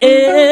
Yeah.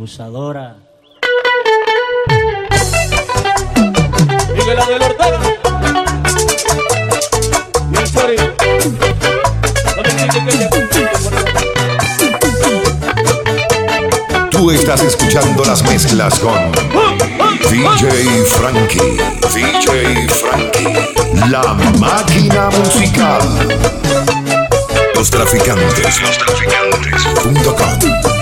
abusadora. Miguel Ángel Ortega. Tú estás escuchando las mezclas con DJ Frankie, DJ Frankie, la máquina musical. Los traficantes, los traficantes.com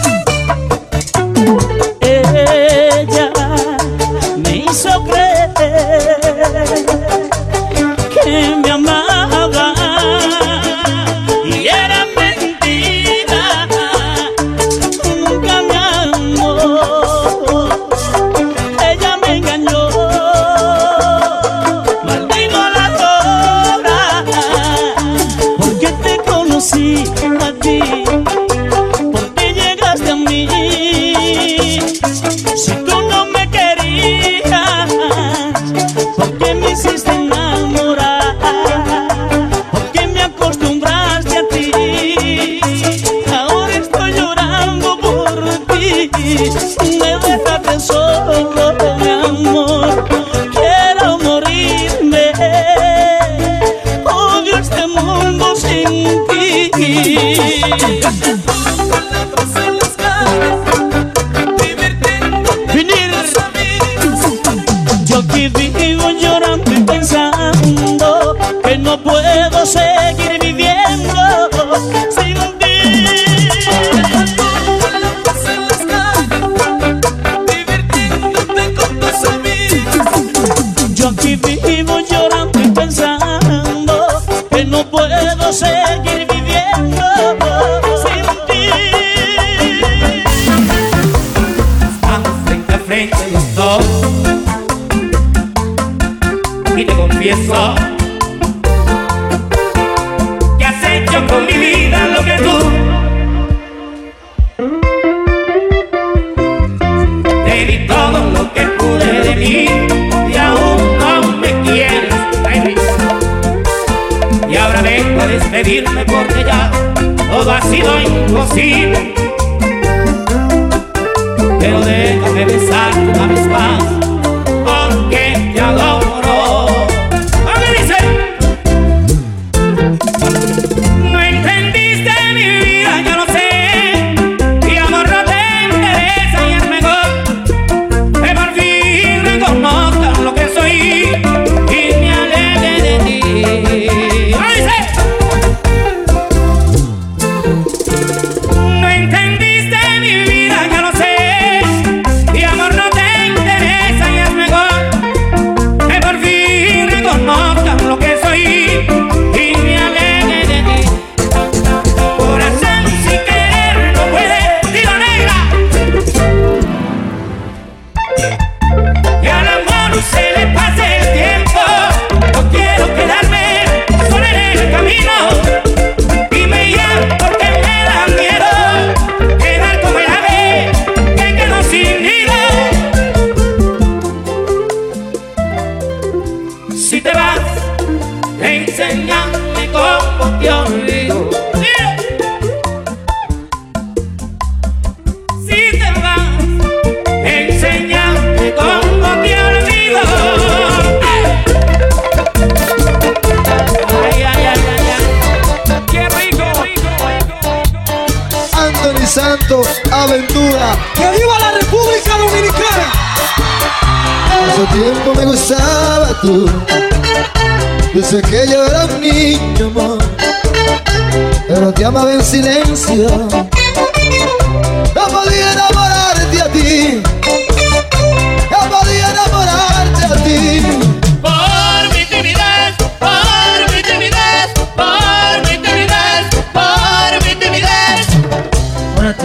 yo con mi vida lo que tú. Te di todo lo que pude de mí y aún no me quieres, baby. Y ahora vengo a despedirme porque ya todo ha sido imposible. Pero déjame besar una vez más aventura. ¡Que viva la República Dominicana! Hace tiempo me gustaba tú, desde que yo era un niño, amor. Pero te amaba en silencio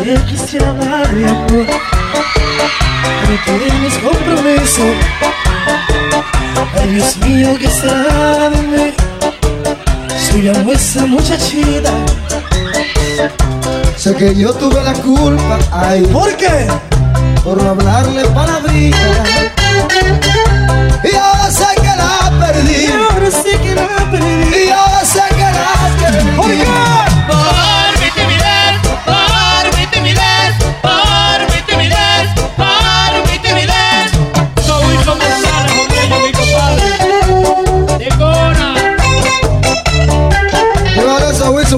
Ahora te quisiera hablar de amor. Pero tienes compromiso. Ay Dios mío, ¿qué será de mí? Soy amo esa muchachita. Sé que yo tuve la culpa, ay, ¿Por qué? por no hablarle palabrita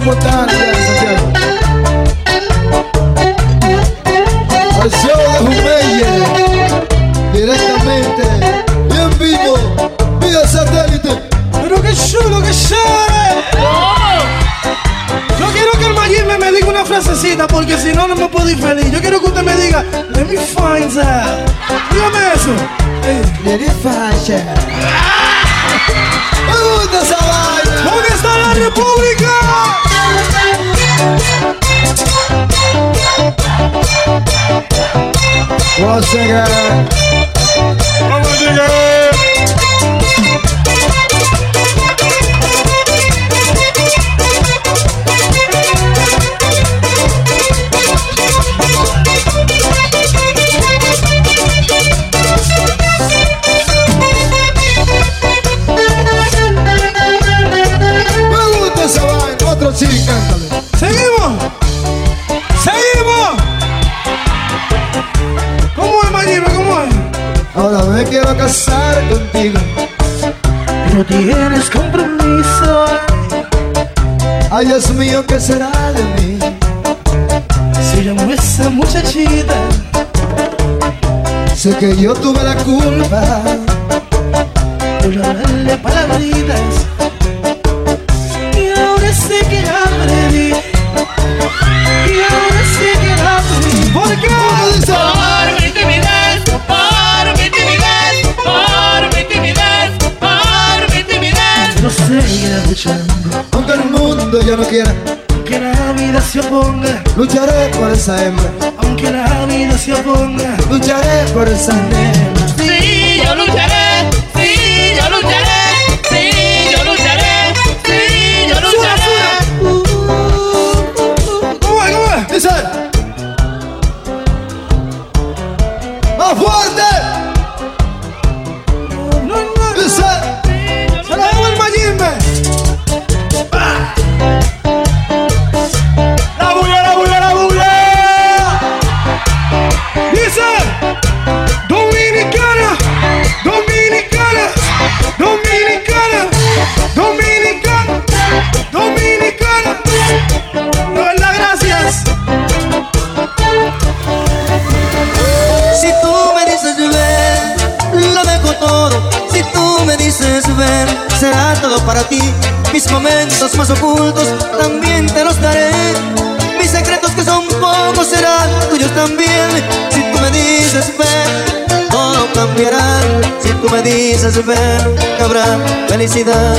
eso a Wilson Montana, ya, Santiago. Al show de Jumelle, directamente, y en vivo, vía satélite. Pero qué chulo, qué chévere Yo quiero que el Mayimbe me diga una frasecita Porque si no, no me puedo ir feliz Yo quiero que usted me diga Let me find out Dígame eso Eh, Lady Fashion. Me gusta esa vaina. ¿Dónde está la República? Once again. Once again. Se llamó esa muchachita. Sé que yo tuve la culpa. Por hablarle palabritas. Y ahora sé que la perdí Y ahora sé que la perdí ¿Por qué? Por mi timidez, por mi timidez, por mi timidez, por mi timidez. Quiero seguir luchando Aunque el mundo ya no quiera, vida se oponga lucharé por esa hembra. Aunque la vida se oponga Lucharé por esa nena. Sí, yo lucharé, será todo para ti. Mis momentos más ocultos también te los daré. Mis secretos que son pocos serán tuyos también. Si tú me dices ven, todo cambiará. Si tú me dices ven, habrá felicidad.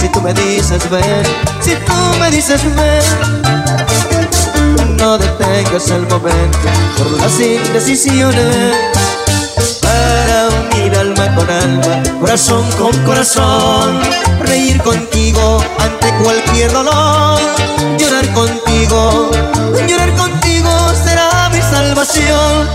Si tú me dices ven, si tú me dices ven. No detengas el momento por las indecisiones alma con alma, corazón con corazón. Reír contigo ante cualquier dolor. Llorar contigo, llorar contigo será mi salvación.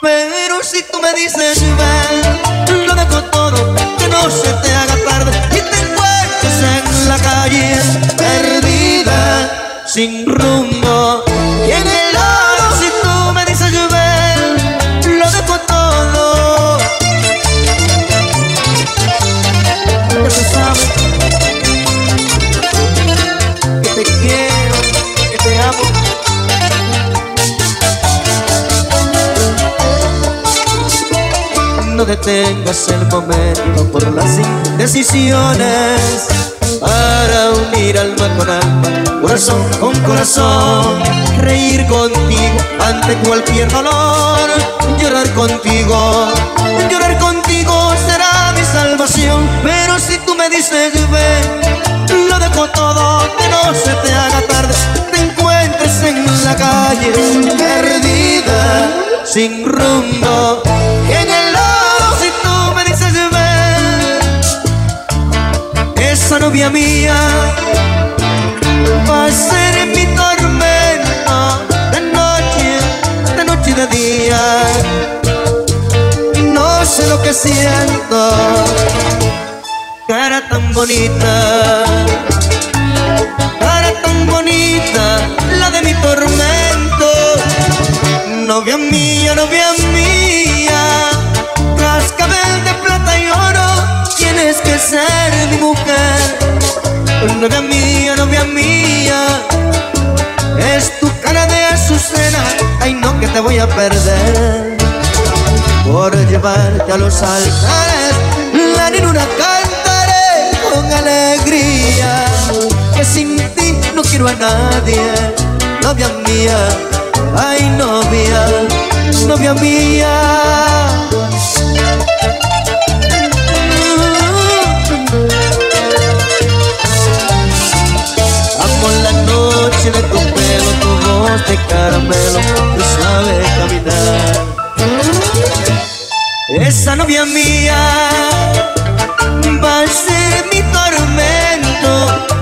Pero si tú me dices ven, lo dejo todo, que no se te haga tarde. Y te encuentres en la calle perdida, sin rumbo detengas el momento por las indecisiones para unir alma con alma, corazón con corazón, reír contigo ante cualquier dolor, llorar contigo, llorar contigo será mi salvación, pero si tú me dices ven, lo dejo todo, que no se te haga tarde, te encuentres en la calle perdida, sin rumbo, novia mía va a ser mi tormento de noche, de noche y de día. No sé lo que siento, cara tan bonita, cara tan bonita, la de mi tormento. Novia mía, novia mía, ser mi mujer. Novia mía, novia mía, es tu cara de azucena, ay no que te voy a perder. Por llevarte a los altares, la ninguna cantaré con alegría, que sin ti no quiero a nadie. Novia mía, ay novia, novia mía. Tu de caramelo, tú sabes caminar. Esa novia mía va a ser mi tormento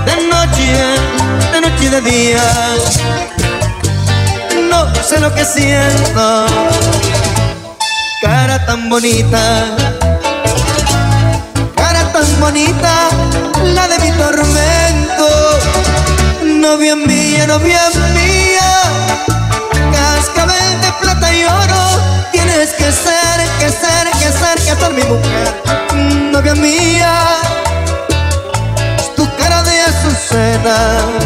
de noche, de noche y de día. No sé lo que siento, cara tan bonita, cara tan bonita, la de mi tormento. Novia mía, novia mía, tienes que ser, que ser, que ser, que ser mi mujer. Novia mía, tu cara de azucena,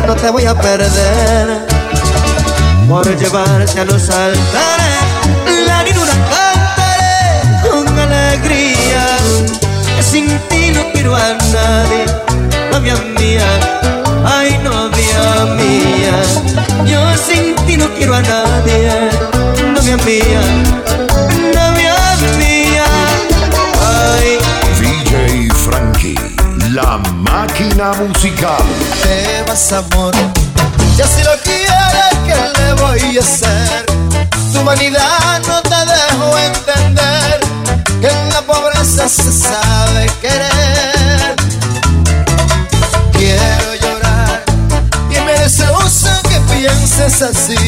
no te voy a perder. Por llevarte a los altares, la ninguna cantaré con alegría. Que sin ti no quiero a nadie, novia mía, ay novia mía. Yo sin ti no quiero a nadie, novia mía, la máquina musical. te vas amor. Y así lo quieres que le voy a hacer Tu vanidad no te dejo entender Que en la pobreza se sabe querer. Quiero llorar Y me deseusa que pienses así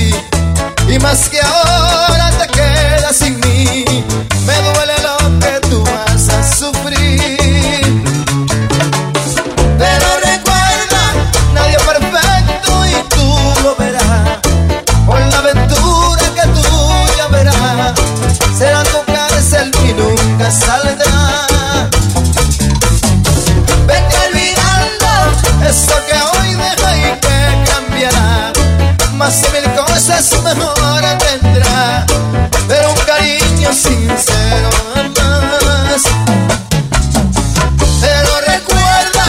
mil cosas mejor tendrá, pero un cariño sincero más. Pero recuerda,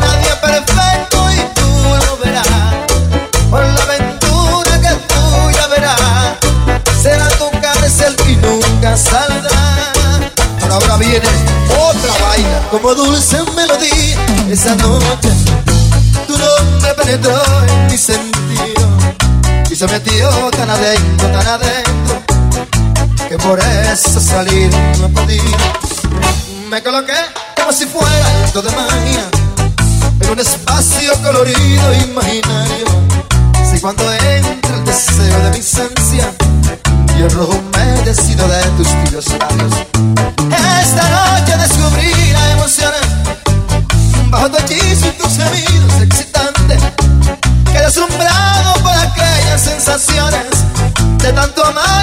nadie es perfecto y tú lo verás. Por la aventura que tú ya verás, será tu cárcel y nunca saldrá. Pero ahora viene otra vaina, como dulce melodía. Esa noche tu nombre penetró en mi sentido y se metió tan adentro, tan adentro, que por eso salir no he podido. Me coloqué como si fuera acto de magia en un espacio colorido e imaginario. Si cuando entra el deseo de mi esencia y el rojo humedecido de tus tibios labios, esta noche descubrí la emoción bajo tu hechizo y tus gemidos excitantes. Quedé asombrado por aquellas sensaciones tanto amar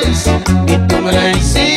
traiciones y tú me la hiciste